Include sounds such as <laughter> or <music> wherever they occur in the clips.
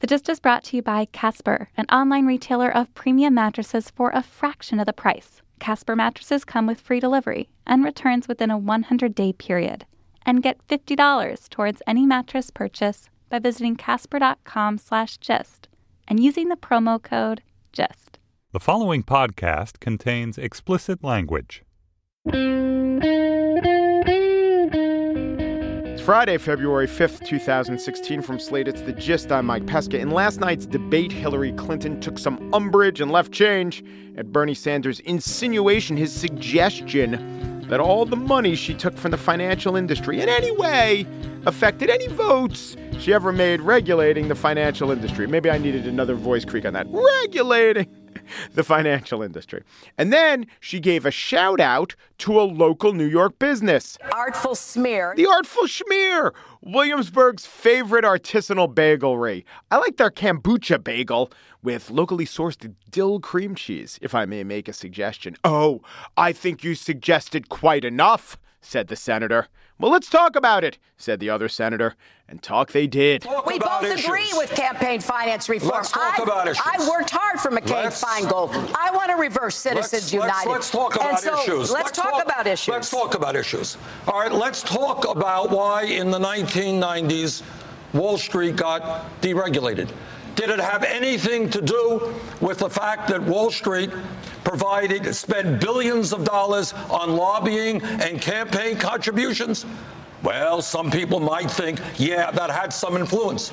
The Gist is brought to you by Casper, an online retailer of premium mattresses for a fraction of the price. Casper mattresses come with free delivery and returns within a 100 day period. And get $50 towards any mattress purchase by visiting casper.com slash gist and using the promo code GIST. The following podcast contains explicit language. Friday, February 5th, 2016. From Slate, it's The Gist. I'm Mike Pesca. In last night's debate, Hillary Clinton took some umbrage and left change at Bernie Sanders' insinuation, his suggestion that all the money she took from the financial industry in any way affected any votes she ever made regulating the financial industry. Maybe I needed another voice creak on that. Regulating <laughs> the financial industry. And then she gave a shout out to a local New York business. Artful smear. The Artful Schmear, Williamsburg's favorite artisanal bagelry. I like their kombucha bagel with locally sourced dill cream cheese, if I may make a suggestion. Oh, I think you suggested quite enough, said the senator. Well, let's talk about it, said the other senator. And talk they did. Talk We both issues. agree with campaign finance reform. Let's talk I, about issues. I worked hard for McCain Let's- Feingold. I want to reverse Citizens Let's, United. let's, let's talk about and so issues. Let's, talk, about issues. Let's talk about issues. All right, let's talk about why in the 1990s Wall Street got deregulated. Did it have anything to do with the fact that Wall Street provided, spend billions of dollars on lobbying and campaign contributions? Well, some people might think, yeah, that had some influence.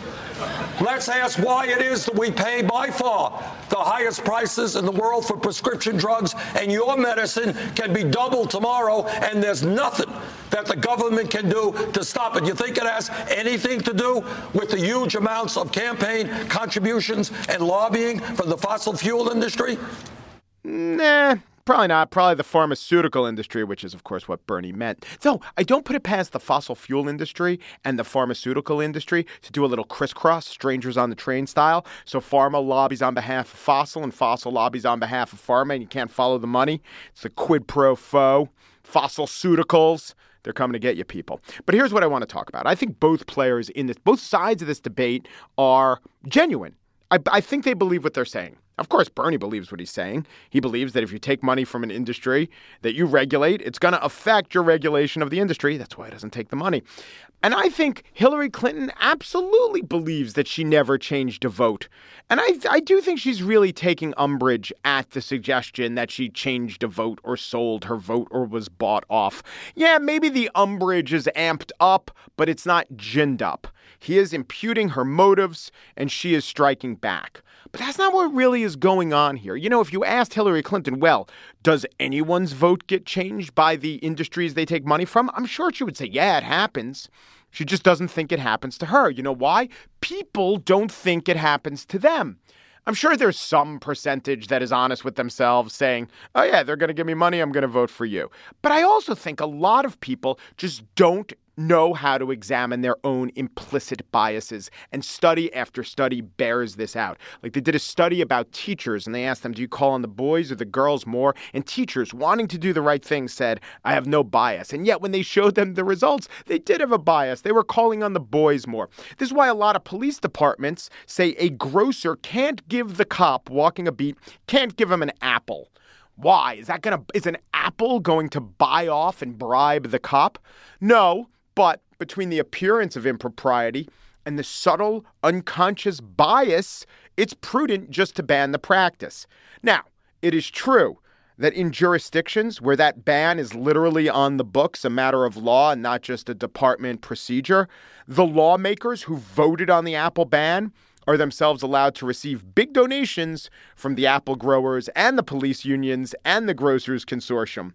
Let's ask why it is that we pay by far the highest prices in the world for prescription drugs, and your medicine can be doubled tomorrow, and there's nothing that the government can do to stop it. You think it has anything to do with the huge amounts of campaign contributions and lobbying from the fossil fuel industry? Mm, nah, probably not. Probably the pharmaceutical industry, which is, of course, what Bernie meant. Though I don't put it past the fossil fuel industry and the pharmaceutical industry to do a little crisscross, strangers on the train style. So pharma lobbies on behalf of fossil, and fossil lobbies on behalf of pharma, and you can't follow the money. It's the quid pro quo. Fossil ceuticals. They're coming to get you people. But here's what I want to talk about. I think both players in this, both sides of this debate are genuine. I, I think they believe what they're saying. Of course, Bernie believes what he's saying. He believes that if you take money from an industry that you regulate, it's going to affect your regulation of the industry. That's why he doesn't take the money. And I think Hillary Clinton absolutely believes that she never changed a vote. And I, I do think she's really taking umbrage at the suggestion that she changed a vote or sold her vote or was bought off. Yeah, maybe the umbrage is amped up, but it's not ginned up. He is imputing her motives and she is striking back. But that's not what really is going on here. You know, if you asked Hillary Clinton, well, does anyone's vote get changed by the industries they take money from? I'm sure she would say, yeah, it happens. She just doesn't think it happens to her. You know why? People don't think it happens to them. I'm sure there's some percentage that is honest with themselves saying, oh, yeah, they're going to give me money. I'm going to vote for you. But I also think a lot of people just don't know how to examine their own implicit biases. And study after study bears this out. Like they did a study about teachers and they asked them, do you call on the boys or the girls more? And teachers, wanting to do the right thing, said, I have no bias. And yet when they showed them the results, they did have a bias. They were calling on the boys more. This is why a lot of police departments say a grocer can't give the cop walking a beat, can't give him an apple. Why? Is that going to is an apple going to buy off and bribe the cop? No, but between the appearance of impropriety and the subtle unconscious bias, it's prudent just to ban the practice. Now, it is true that in jurisdictions where that ban is literally on the books, a matter of law and not just a department procedure, the lawmakers who voted on the Apple ban are themselves allowed to receive big donations from the apple growers and the police unions and the grocers consortium.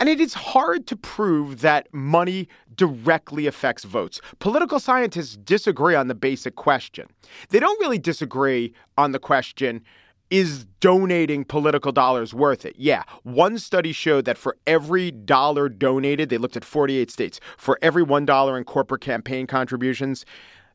And it is hard to prove that money directly affects votes. Political scientists disagree on the basic question. They don't really disagree on the question is donating political dollars worth it? Yeah. One study showed that for every dollar donated, they looked at 48 states, for every $1 in corporate campaign contributions,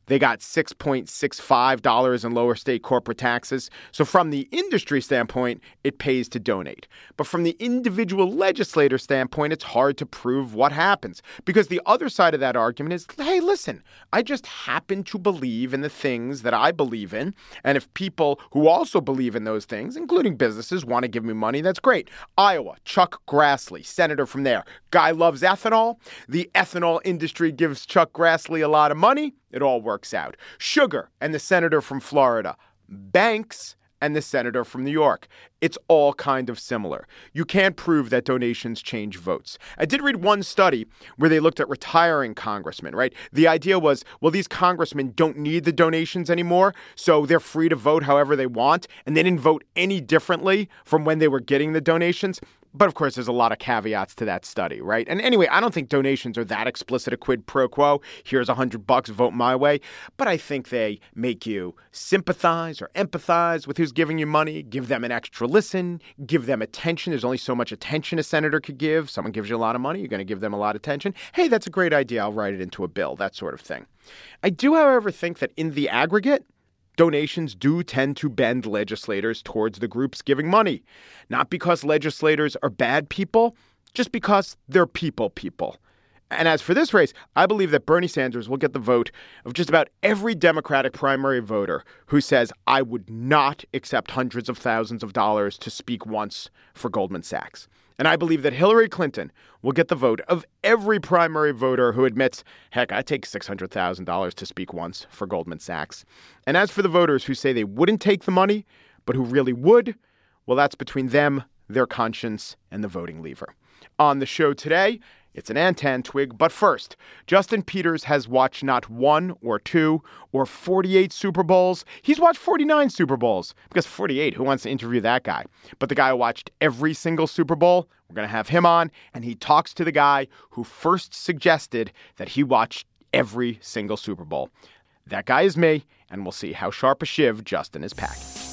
They got $6.65 in lower state corporate taxes. So, from the industry standpoint, it pays to donate. But from the individual legislator standpoint, it's hard to prove what happens. Because the other side of that argument is hey, listen, I just happen to believe in the things that I believe in. And if people who also believe in those things, including businesses, want to give me money, that's great. Iowa, Chuck Grassley, senator from there. Guy loves ethanol. The ethanol industry gives Chuck Grassley a lot of money. It all works out. Sugar and the senator from Florida. Banks and the senator from New York. It's all kind of similar. You can't prove that donations change votes. I did read one study where they looked at retiring congressmen, right? The idea was, well, these congressmen don't need the donations anymore, so they're free to vote however they want, and they didn't vote any differently from when they were getting the donations. But of course, there's a lot of caveats to that study, right? And anyway, I don't think donations are that explicit a quid pro quo. Here's a hundred bucks, vote my way. But I think they make you sympathize or empathize with who's giving you money, give them an extra listen, give them attention. There's only so much attention a senator could give. Someone gives you a lot of money, you're going to give them a lot of attention. Hey, that's a great idea. I'll write it into a bill, that sort of thing. I do, however, think that in the aggregate, Donations do tend to bend legislators towards the groups giving money. Not because legislators are bad people, just because they're people people. And as for this race, I believe that Bernie Sanders will get the vote of just about every Democratic primary voter who says, I would not accept hundreds of thousands of dollars to speak once for Goldman Sachs. And I believe that Hillary Clinton will get the vote of every primary voter who admits, heck, I take $600,000 to speak once for Goldman Sachs. And as for the voters who say they wouldn't take the money, but who really would, well, that's between them, their conscience, and the voting lever. On the show today, it's an Antentwig, but first, Justin Peters has watched not one or two or 48 Super Bowls. He's watched 49 Super Bowls because 48, who wants to interview that guy? But the guy who watched every single Super Bowl, we're going to have him on, and he talks to the guy who first suggested that he watched every single Super Bowl. That guy is me, and we'll see how sharp a shiv Justin is packing.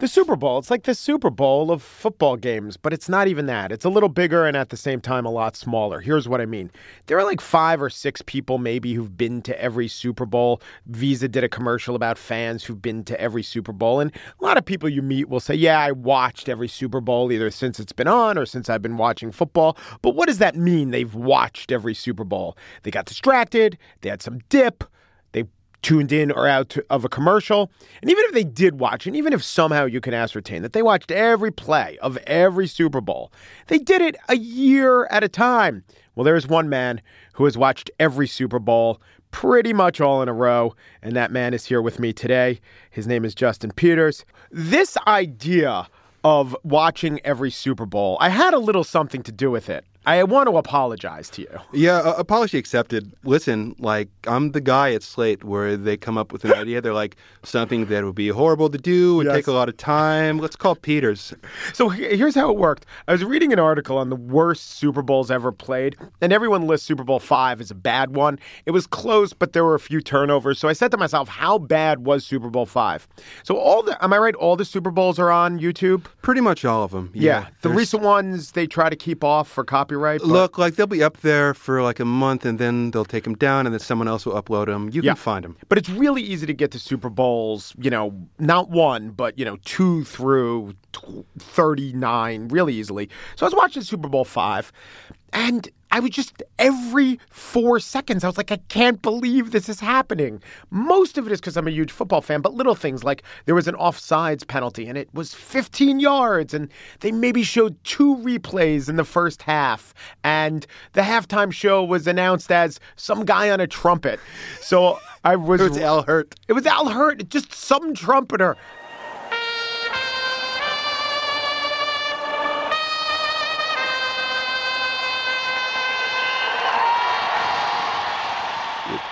The Super Bowl, it's like the Super Bowl of football games, but it's not even that. It's a little bigger and at the same time a lot smaller. Here's what I mean there are like five or six people maybe who've been to every Super Bowl. Visa did a commercial about fans who've been to every Super Bowl. And a lot of people you meet will say, Yeah, I watched every Super Bowl either since it's been on or since I've been watching football. But what does that mean? They've watched every Super Bowl. They got distracted, they had some dip tuned in or out of a commercial. And even if they did watch, and even if somehow you can ascertain that they watched every play of every Super Bowl, they did it a year at a time. Well, there is one man who has watched every Super Bowl pretty much all in a row, and that man is here with me today. His name is Justin Peters. This idea of watching every Super Bowl, I had a little something to do with it. I want to apologize to you. Yeah, uh, apology accepted. Listen, like I'm the guy at Slate where they come up with an idea. They're like something that would be horrible to do, would yes. take a lot of time. Let's call Peters. So here's how it worked. I was reading an article on the worst Super Bowls ever played, and everyone lists Super Bowl five as a bad one. It was close, but there were a few turnovers. So I said to myself, how bad was Super Bowl five? So all the am I right? All the Super Bowls are on YouTube. Pretty much all of them. Yeah, yeah the recent ones they try to keep off for copyright copyright. Look, like they'll be up there for like a month, and then they'll take them down, and then someone else will upload them. You yeah. can find them. But it's really easy to get to Super Bowls. You know, not one, but you know, two through thirty-nine, really easily. So I was watching Super Bowl five, and I was just every four seconds, I was like, I can't believe this is happening. Most of it is because I'm a huge football fan, but little things like there was an offsides penalty and it was 15 yards, and they maybe showed two replays in the first half. And the halftime show was announced as some guy on a trumpet. So I was. it was Al Hirt. It was Al Hirt, just some trumpeter.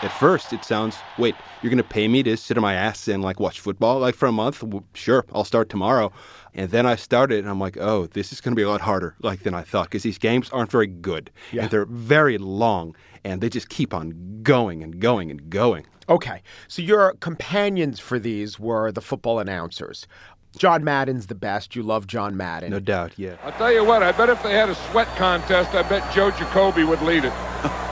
At first it sounds wait you're going to pay me to sit on my ass and like watch football like for a month well, sure i'll start tomorrow and then i started and i'm like oh this is going to be a lot harder like than i thought because these games aren't very good yeah. and they're very long and they just keep on going and going and going okay so your companions for these were the football announcers John Madden's the best. You love John Madden. No doubt, yeah. I'll tell you what, I bet if they had a sweat contest, I bet Joe Jacoby would lead it. <laughs>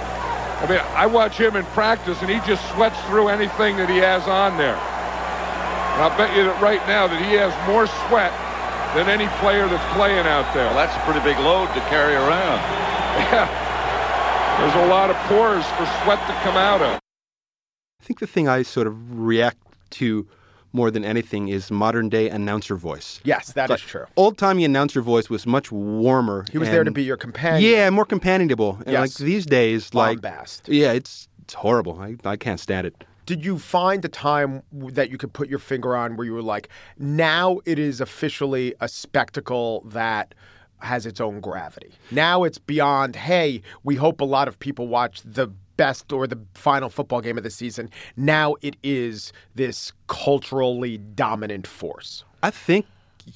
I mean, I watch him in practice, and he just sweats through anything that he has on there. And I'll bet you that right now that he has more sweat than any player that's playing out there. Well, that's a pretty big load to carry around. Yeah. There's a lot of pores for sweat to come out of. I think the thing I sort of react to more than anything is modern day announcer voice. Yes, that is Like, true. Old timey announcer voice was much warmer. He was there to be your companion. Yeah, more companionable. And like these days, like Bombast. yeah, it's it's horrible. I, I can't stand it. Did you find a time that you could put your finger on where you were like, now it is officially a spectacle that has its own gravity? Now it's beyond, hey, we hope a lot of people watch the best or the final football game of the season. Now it is this culturally dominant force. I think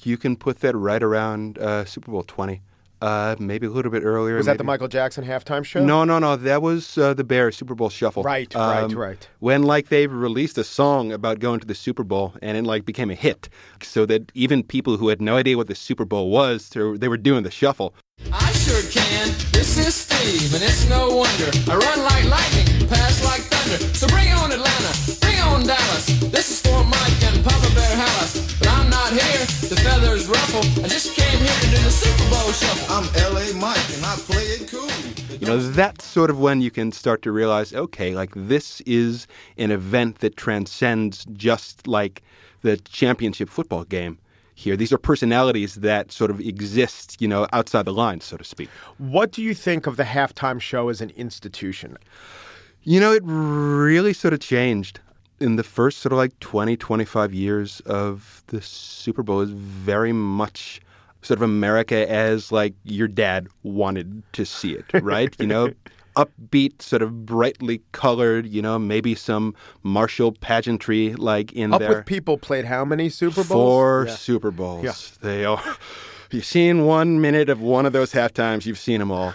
you can put that right around uh, Super Bowl twenty, uh, maybe a little bit earlier. Was that the Michael Jackson halftime show? No, no, no. That was uh, the Bears Super Bowl Shuffle. Um, Right, right, right. When like they released a song about going to the Super Bowl, and it like became a hit, so that even people who had no idea what the Super Bowl was, they were- they were doing the shuffle. I sure can. This is Steve, and it's no wonder. I run like 100. So bring on Atlanta, bring on Dallas. This is for Mike and Papa Bear But I'm not here feathers ruffle. I just came here to do the Super Bowl shuffle. I'm LA Mike and I play it cool. You know, that's sort of when you can start to realize, okay, like this is an event that transcends just like the championship football game here. These are personalities that sort of exist, you know, outside the lines, so to speak. What do you think of the halftime show as an institution? You know, it really sort of changed in the first sort of like 20, 25 years of the Super Bowl is very much sort of America as like your dad wanted to see it, <laughs> right? you know, upbeat, sort of brightly colored, you know, maybe some martial pageantry like in Up there. Up with People played how many Super Bowls? Four Yeah. Super Bowls. Yeah. They are. <laughs> You've seen one minute of one of those half times, you've seen them all.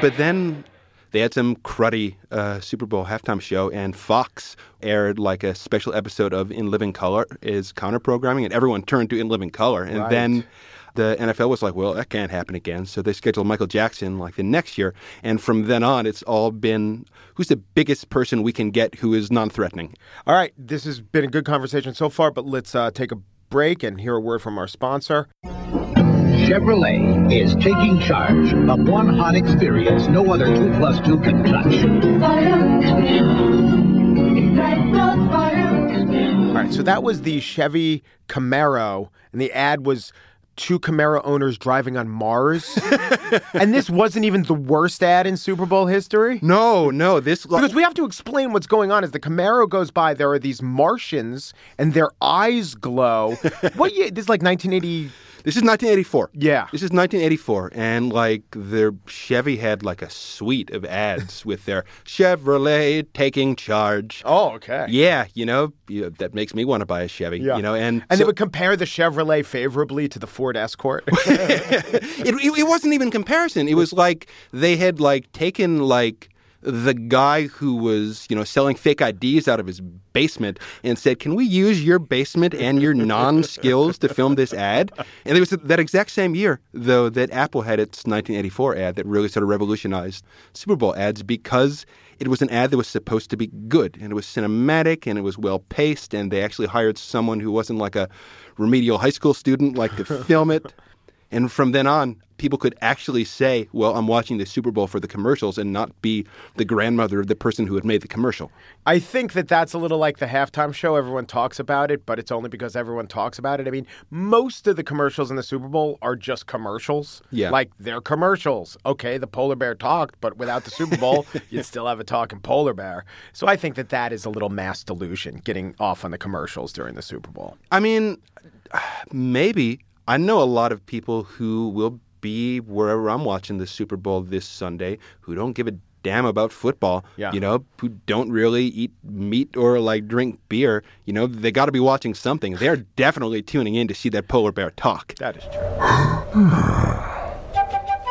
But then they had some cruddy uh, Super Bowl halftime show, and Fox aired like a special episode of In Living Color is counter programming, and everyone turned to In Living Color. And Right. then the NFL was like, well, that can't happen again. So they scheduled Michael Jackson like the next year. And from then on, it's all been who's the biggest person we can get who is non threatening? All right, this has been a good conversation so far, but let's uh, take a break and hear a word from our sponsor. Chevrolet is taking charge of one hot experience no other 2 plus 2 can touch. All right, so that was the Chevy Camaro, and the ad was two Camaro owners driving on Mars. <laughs> and this wasn't even the worst ad in Super Bowl history. No, no, this Because we have to explain what's going on. As the Camaro goes by, there are these Martians, and their eyes glow. <laughs> what year? This is like 1980. This is 1984. Yeah. This is 1984, and like their Chevy had like a suite of ads <laughs> with their Chevrolet taking charge. Oh, okay. Yeah, you know you, that makes me want to buy a Chevy. Yeah. You know, and And so- they would compare the Chevrolet favorably to the Ford Escort. <laughs> it, it, it wasn't even comparison. It was like they had like taken like the guy who was you know selling fake IDs out of his basement and said, "Can we use your basement and your <laughs> non-skills to film this ad?" And it was that exact same year though that Apple had its 1984 ad that really sort of revolutionized Super Bowl ads because it was an ad that was supposed to be good and it was cinematic and it was well paced and they actually hired someone who wasn't like a remedial high school student like to film it. And from then on, people could actually say, well, I'm watching the Super Bowl for the commercials and not be the grandmother of the person who had made the commercial. I think that that's a little like the halftime show. Everyone talks about it, but it's only because everyone talks about it. I mean, most of the commercials in the Super Bowl are just commercials. Yeah. Like they're commercials. Okay, the polar bear talked, but without the Super Bowl, <laughs> you'd still have a talking polar bear. So I think that that is a little mass delusion, getting off on the commercials during the Super Bowl. I mean, <sighs> maybe. I know a lot of people who will be wherever I'm watching the Super Bowl this Sunday who don't give a damn about football. Yeah. You know, who don't really eat meat or like drink beer. You know, they got to be watching something. They're definitely tuning in to see that polar bear talk. That is true.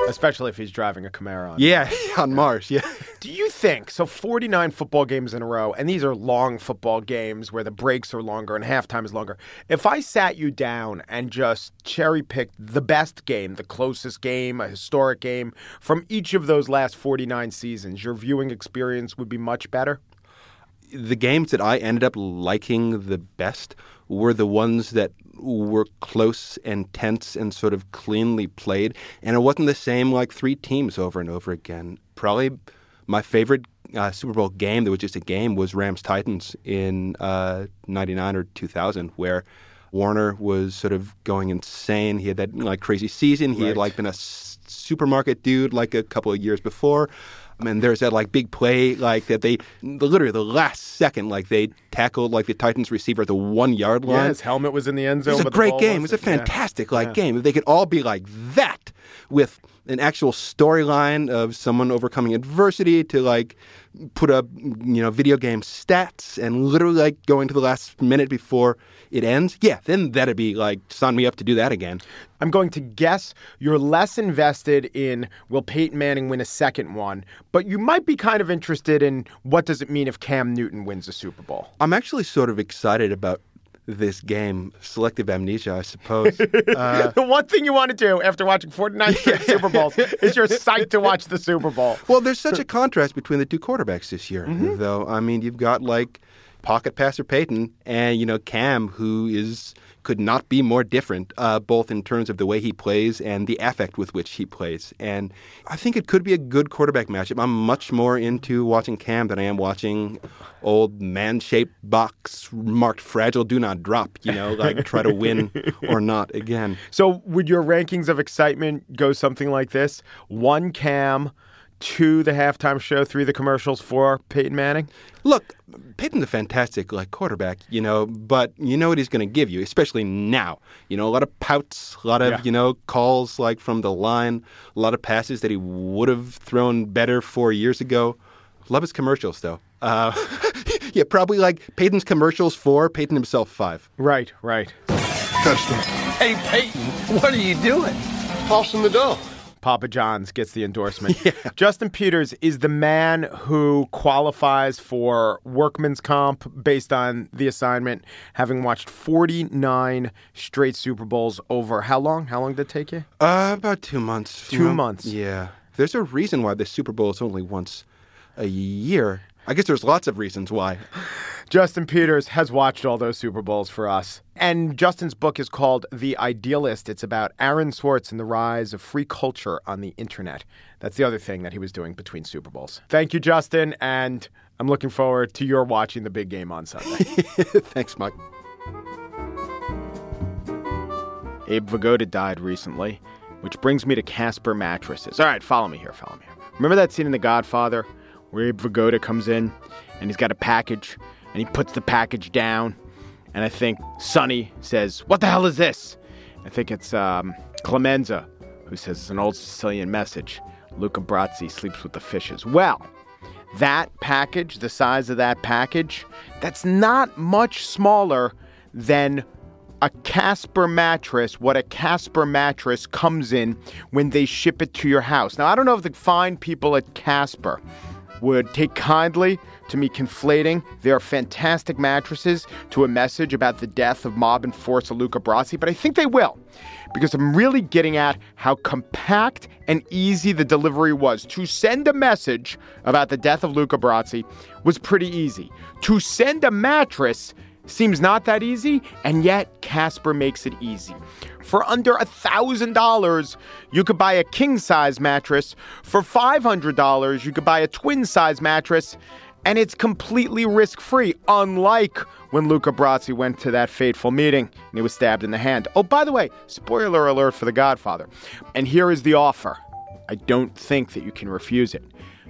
Especially if he's driving a Camaro. On Yeah, <laughs> on Mars. Yeah. Do you think so? 49 football games in a row, and these are long football games where the breaks are longer and halftime is longer. If I sat you down and just cherry picked the best game, the closest game, a historic game from each of those last 49 seasons, your viewing experience would be much better? the games that I ended up liking the best were the ones that were close and tense and sort of cleanly played. And it wasn't the same like three teams over and over again. Probably my favorite uh, Super Bowl game that was just a game was Rams Titans in uh, 99 or 2000, where Warner was sort of going insane. He had that like crazy season. He had like been a s- supermarket dude like a couple of years before. And there's that like big play like that they literally the last second like they tackled like the Titans receiver at the one yard line. Yeah, his helmet was in the end It zone. was a great game. It was a wasn't. Yeah. fantastic like Yeah. game. If they could all be like that with an actual storyline of someone overcoming adversity to like put up you know video game stats and literally like going to the last minute before it ends. Yeah, then that'd be like sign me up to do that again. I'm going to guess you're less invested in will Peyton Manning win a second one, but you might be kind of interested in what does it mean if Cam Newton wins a Super Bowl. I'm actually sort of excited about this game, selective amnesia, I suppose. Uh, the <laughs> one thing you want to do after watching 49 straight <laughs> Super Bowls is you're psyched to watch the Super Bowl. Well, there's such a contrast between the two quarterbacks this year, Mm-hmm. though. I mean, you've got like pocket passer Peyton and you know Cam, who is could not be more different, uh, both in terms of the way he plays and the affect with which he plays. And I think it could be a good quarterback matchup. I'm much more into watching Cam than I am watching old man-shaped box marked fragile, do not drop. You know, like <laughs> try to win or not again. So, would your rankings of excitement go something like this? One Cam, two the halftime show, three the commercials, for Peyton Manning? Look, Peyton's a fantastic like quarterback, you know, but you know what he's going to give you, especially now. You know, a lot of pouts, a lot of Yeah. you know calls like from the line, a lot of passes that he would have thrown better four years ago. Love his commercials though. Uh, <laughs> yeah, probably like Peyton's commercials four, Peyton himself five. Right, right. Touchdown. Hey, Peyton, what are you doing? Tossing the dough. Papa John's gets the endorsement. <laughs> Justin Peters is the man who qualifies for workman's comp based on the assignment, having watched 49 straight Super Bowls over how long? How long did it take you? Uh, about two months. you Two know? months. Yeah. There's a reason why the Super Bowl is only once a year. I guess there's lots of reasons why. Justin Peters has watched all those Super Bowls for us. And Justin's book is called The Idealist. It's about Aaron Swartz and the rise of free culture on the internet. That's the other thing that he was doing between Super Bowls. Thank you, Justin, and I'm looking forward to your watching the big game on Sunday. <laughs> Thanks, Mike. Abe Vigoda died recently, which brings me to Casper mattresses. All right, follow me here, follow me here. Remember that scene in The Godfather where Abe Vigoda comes in and he's got a package and he puts the package down and I think Sonny says, "What the hell is this?" I think it's um, Clemenza who says it's an old Sicilian message. Luca Brasi sleeps with the fishes. Well, that package, the size of that package, that's not much smaller than a Casper mattress, what a Casper mattress comes in when they ship it to your house. Now, I don't know if the fine people at Casper would take kindly to me conflating their fantastic mattresses to a message about the death of mob enforcer Luca Brasi, but I think they will because I'm really getting at how compact and easy the delivery was. To send a message about the death of Luca Brasi was pretty easy. To send a mattress seems not that easy, and yet Casper makes it easy. For under a thousand dollars, you could buy a king size mattress. For five hundred dollars, you could buy a twin size mattress, and it's completely risk free. Unlike when Luca Brasi went to that fateful meeting and he was stabbed in the hand. Oh, by the way, spoiler alert for The Godfather. And here is the offer. I don't think that you can refuse it.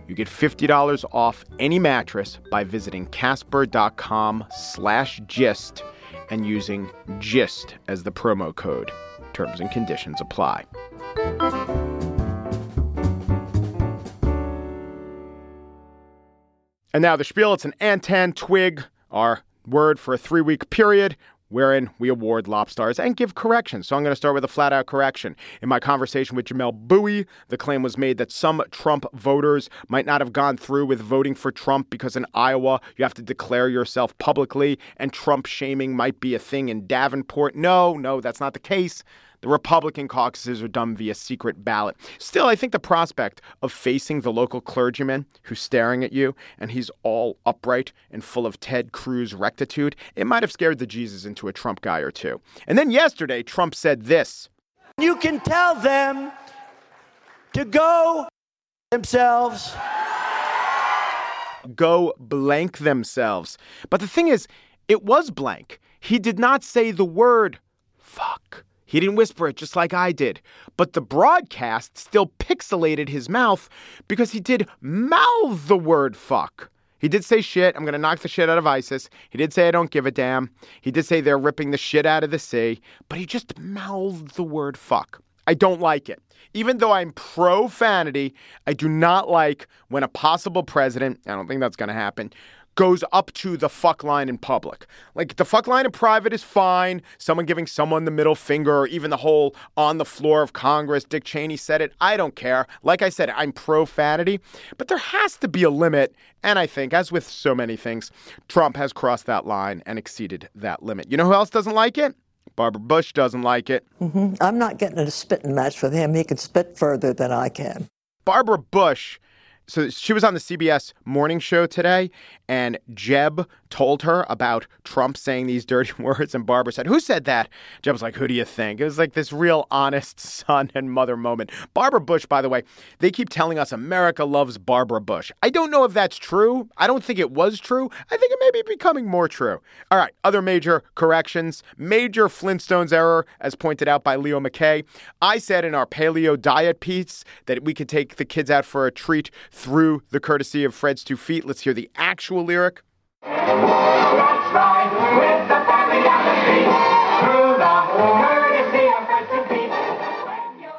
You get $50 off any mattress by visiting casper.com slash gist and using GIST as the promo code. Terms and conditions apply. And now the spiel, it's an Antentwig, our word for a three week period wherein we award lobstars and give corrections. So I'm going to start with a flat out correction. In my conversation with Jamelle Bouie, the claim was made that some Trump voters might not have gone through with voting for Trump because in Iowa you have to declare yourself publicly and Trump shaming might be a thing in Davenport. No, no, that's not the case. The Republican caucuses are done via secret ballot. Still, I think the prospect of facing the local clergyman who's staring at you and he's all upright and full of Ted Cruz rectitude, it might have scared the Jesus into a Trump guy or two. And then yesterday, Trump said this You can tell them to go themselves. Go blank themselves. But the thing is, it was blank. He did not say the word fuck. He didn't whisper it just like I did. But the broadcast still pixelated his mouth because he did mouth the word fuck. He did say shit. I'm going to knock the shit out of ISIS. He did say I don't give a damn. He did say they're ripping the shit out of the sea. But he just mouthed the word fuck. I don't like it. Even though I'm pro fanity, I do not like when a possible president, I don't think that's going to happen, goes up to the fuck line in public. Like the fuck line in private is fine. Someone giving someone the middle finger or even the whole on the floor of Congress, Dick Cheney said it. I don't care. Like I said, I'm profanity, but there has to be a limit. And I think, as with so many things, Trump has crossed that line and exceeded that limit. You know who else doesn't like it? Barbara Bush doesn't like it. Mm-hmm. I'm not getting in a spitting match with him. He can spit further than I can. Barbara Bush so she was on the CBS morning show today, and Jeb told her about Trump saying these dirty <laughs> words, and Barbara said, "Who said that?" Jeb was like, "Who do you think?" It was like this real honest <laughs> son and mother moment. Barbara Bush, by the way, they keep telling us America loves Barbara Bush. I don't know if that's true. I don't think it was true. I think it may be becoming more true. All right, other major corrections. Major Flintstones error, as pointed out by Leo McKay. I said in our paleo diet piece that we could take the kids out for a treat through the courtesy of Fred's two feet. Let's hear the actual lyric.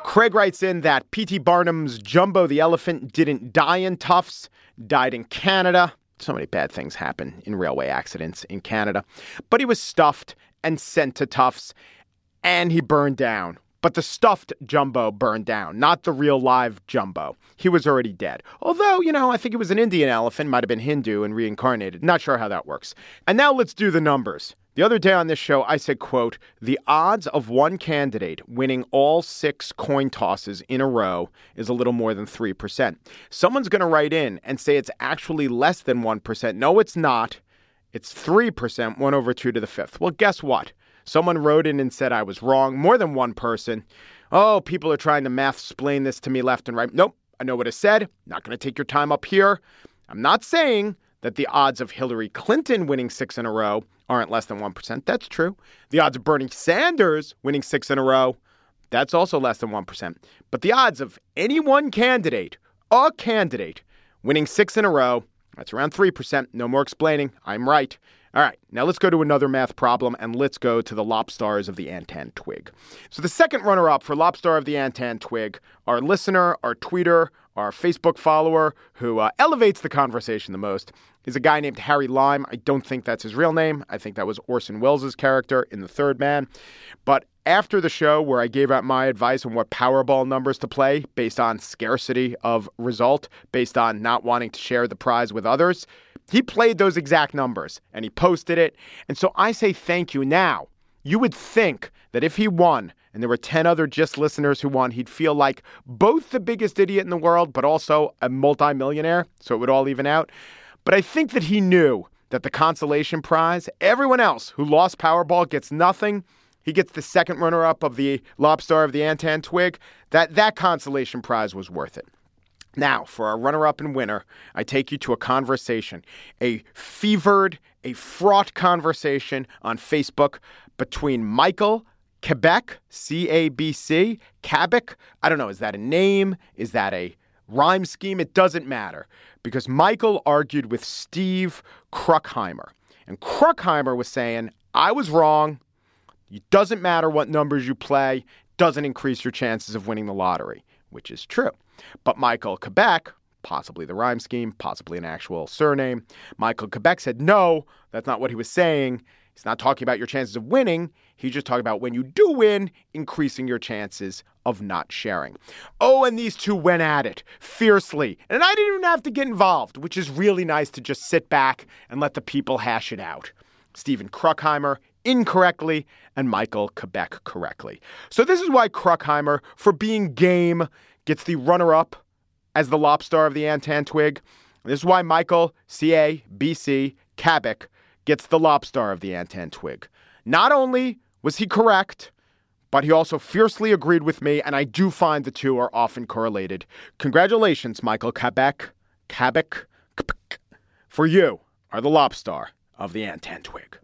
Craig writes in that P.T. Barnum's Jumbo the elephant didn't die in Tufts, died in Canada. So many bad things happen in railway accidents in Canada. But he was stuffed and sent to Tufts, and he burned down. But the stuffed Jumbo burned down, not the real live Jumbo. He was already dead. Although, you know, I think it was an Indian elephant, might have been Hindu and reincarnated. Not sure how that works. And now let's do the numbers. The other day on this show, I said, quote, the odds of one candidate winning all six coin tosses in a row is a little more than 3%. Someone's going to write in and say it's actually less than 1%. No, it's not. It's 3%, 1 over 2 to the fifth. Well, guess what? Someone wrote in and said I was wrong. More than one person. Oh, people are trying to math explain this to me left and right. Nope, I know what I said. Not going to take your time up here. I'm not saying that the odds of Hillary Clinton winning six in a row aren't less than 1%. That's true. The odds of Bernie Sanders winning six in a row, that's also less than 1%. But the odds of any one candidate, a candidate, winning six in a row, that's around 3%. No more explaining. I'm right. All right, now let's go to another math problem and let's go to the Lobstars of the Antentwig. So, the second runner up for Lobstar of the Antentwig, our listener, our tweeter, our Facebook follower who uh, elevates the conversation the most, is a guy named Harry Lime. I don't think that's his real name. I think that was Orson Welles' character in The Third Man. But after the show, where I gave out my advice on what Powerball numbers to play based on scarcity of result, based on not wanting to share the prize with others, he played those exact numbers and he posted it. And so I say thank you. Now, you would think that if he won and there were 10 other just listeners who won, he'd feel like both the biggest idiot in the world, but also a multimillionaire. So it would all even out. But I think that he knew that the consolation prize, everyone else who lost Powerball gets nothing. He gets the second runner up of the Lobstar of the Antentwig. That, that consolation prize was worth it. Now, for our runner up and winner, I take you to a conversation, a fevered, a fraught conversation on Facebook between Michael Quebec, C A B C, Cabek. I don't know, is that a name? Is that a rhyme scheme? It doesn't matter because Michael argued with Steve Kruckheimer. And Kruckheimer was saying, I was wrong. It doesn't matter what numbers you play, doesn't increase your chances of winning the lottery, which is true. But Michael Quebec, possibly the rhyme scheme, possibly an actual surname, Michael Quebec said, no, that's not what he was saying. He's not talking about your chances of winning. He's just talking about when you do win, increasing your chances of not sharing. Oh, and these two went at it fiercely. And I didn't even have to get involved, which is really nice to just sit back and let the people hash it out. Stephen Kruckheimer incorrectly and Michael Quebec correctly. So this is why Kruckheimer, for being game, gets the runner-up as the lobstar of the Antentwig. This is why Michael C.A. B.C. Kabik gets the lobstar of the Antentwig. Not only was he correct, but he also fiercely agreed with me, and I do find the two are often correlated. Congratulations, Michael Kabek. Kabik. For you are the lobstar of the Antentwig.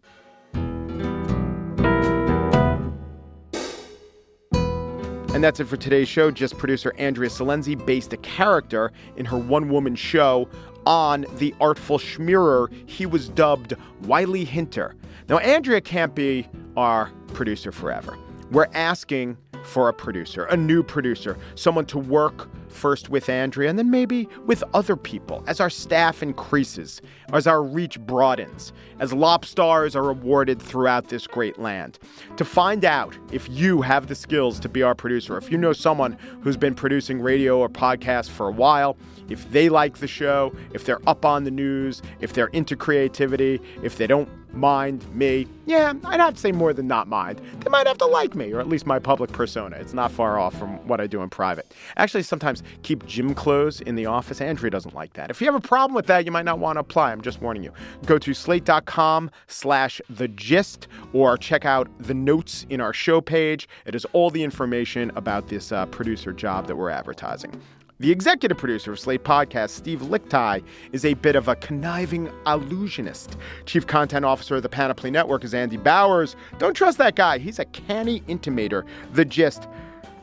And that's it for today's show. Gist producer Andrea Silenzi based a character in her one woman show on the Artful Schmearer. He was dubbed Wiley Hinter. Now, Andrea can't be our producer forever. We're asking for a producer, a new producer, someone to work first with Andrea and then maybe with other people as our staff increases, as our reach broadens, as lobstars are awarded throughout this great land. To find out if you have the skills to be our producer, if you know someone who's been producing radio or podcasts for a while, if they like the show, if they're up on the news, if they're into creativity, if they don't mind me. Yeah, I'd have to say more than not mind. They might have to like me, or at least my public persona. It's not far off from what I do in private. Actually, sometimes keep gym clothes in the office. Andrea doesn't like that. If you have a problem with that, you might not want to apply. I'm just warning you. Go to slate.com slash the gist or check out the notes in our show page. It is all the information about this uh, producer job that we're advertising. The executive producer of Slate Podcast, Steve Lickteig, is a bit of a conniving illusionist. Chief content officer of the Panoply Network is Andy Bowers. Don't trust that guy. He's a canny intimator. The gist.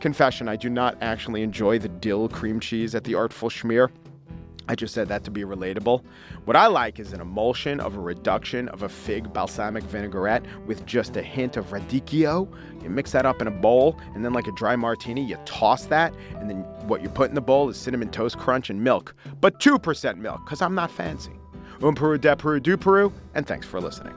Confession, I do not actually enjoy the dill cream cheese at the Artful Schmear. I just said that to be relatable. What I like is an emulsion of a reduction of a fig balsamic vinaigrette with just a hint of radicchio. You mix that up in a bowl, and then, like a dry martini, you toss that, and then what you put in the bowl is cinnamon toast crunch and milk, but 2% milk, because I'm not fancy. Um Peru, de Peru, du Peru, and thanks for listening.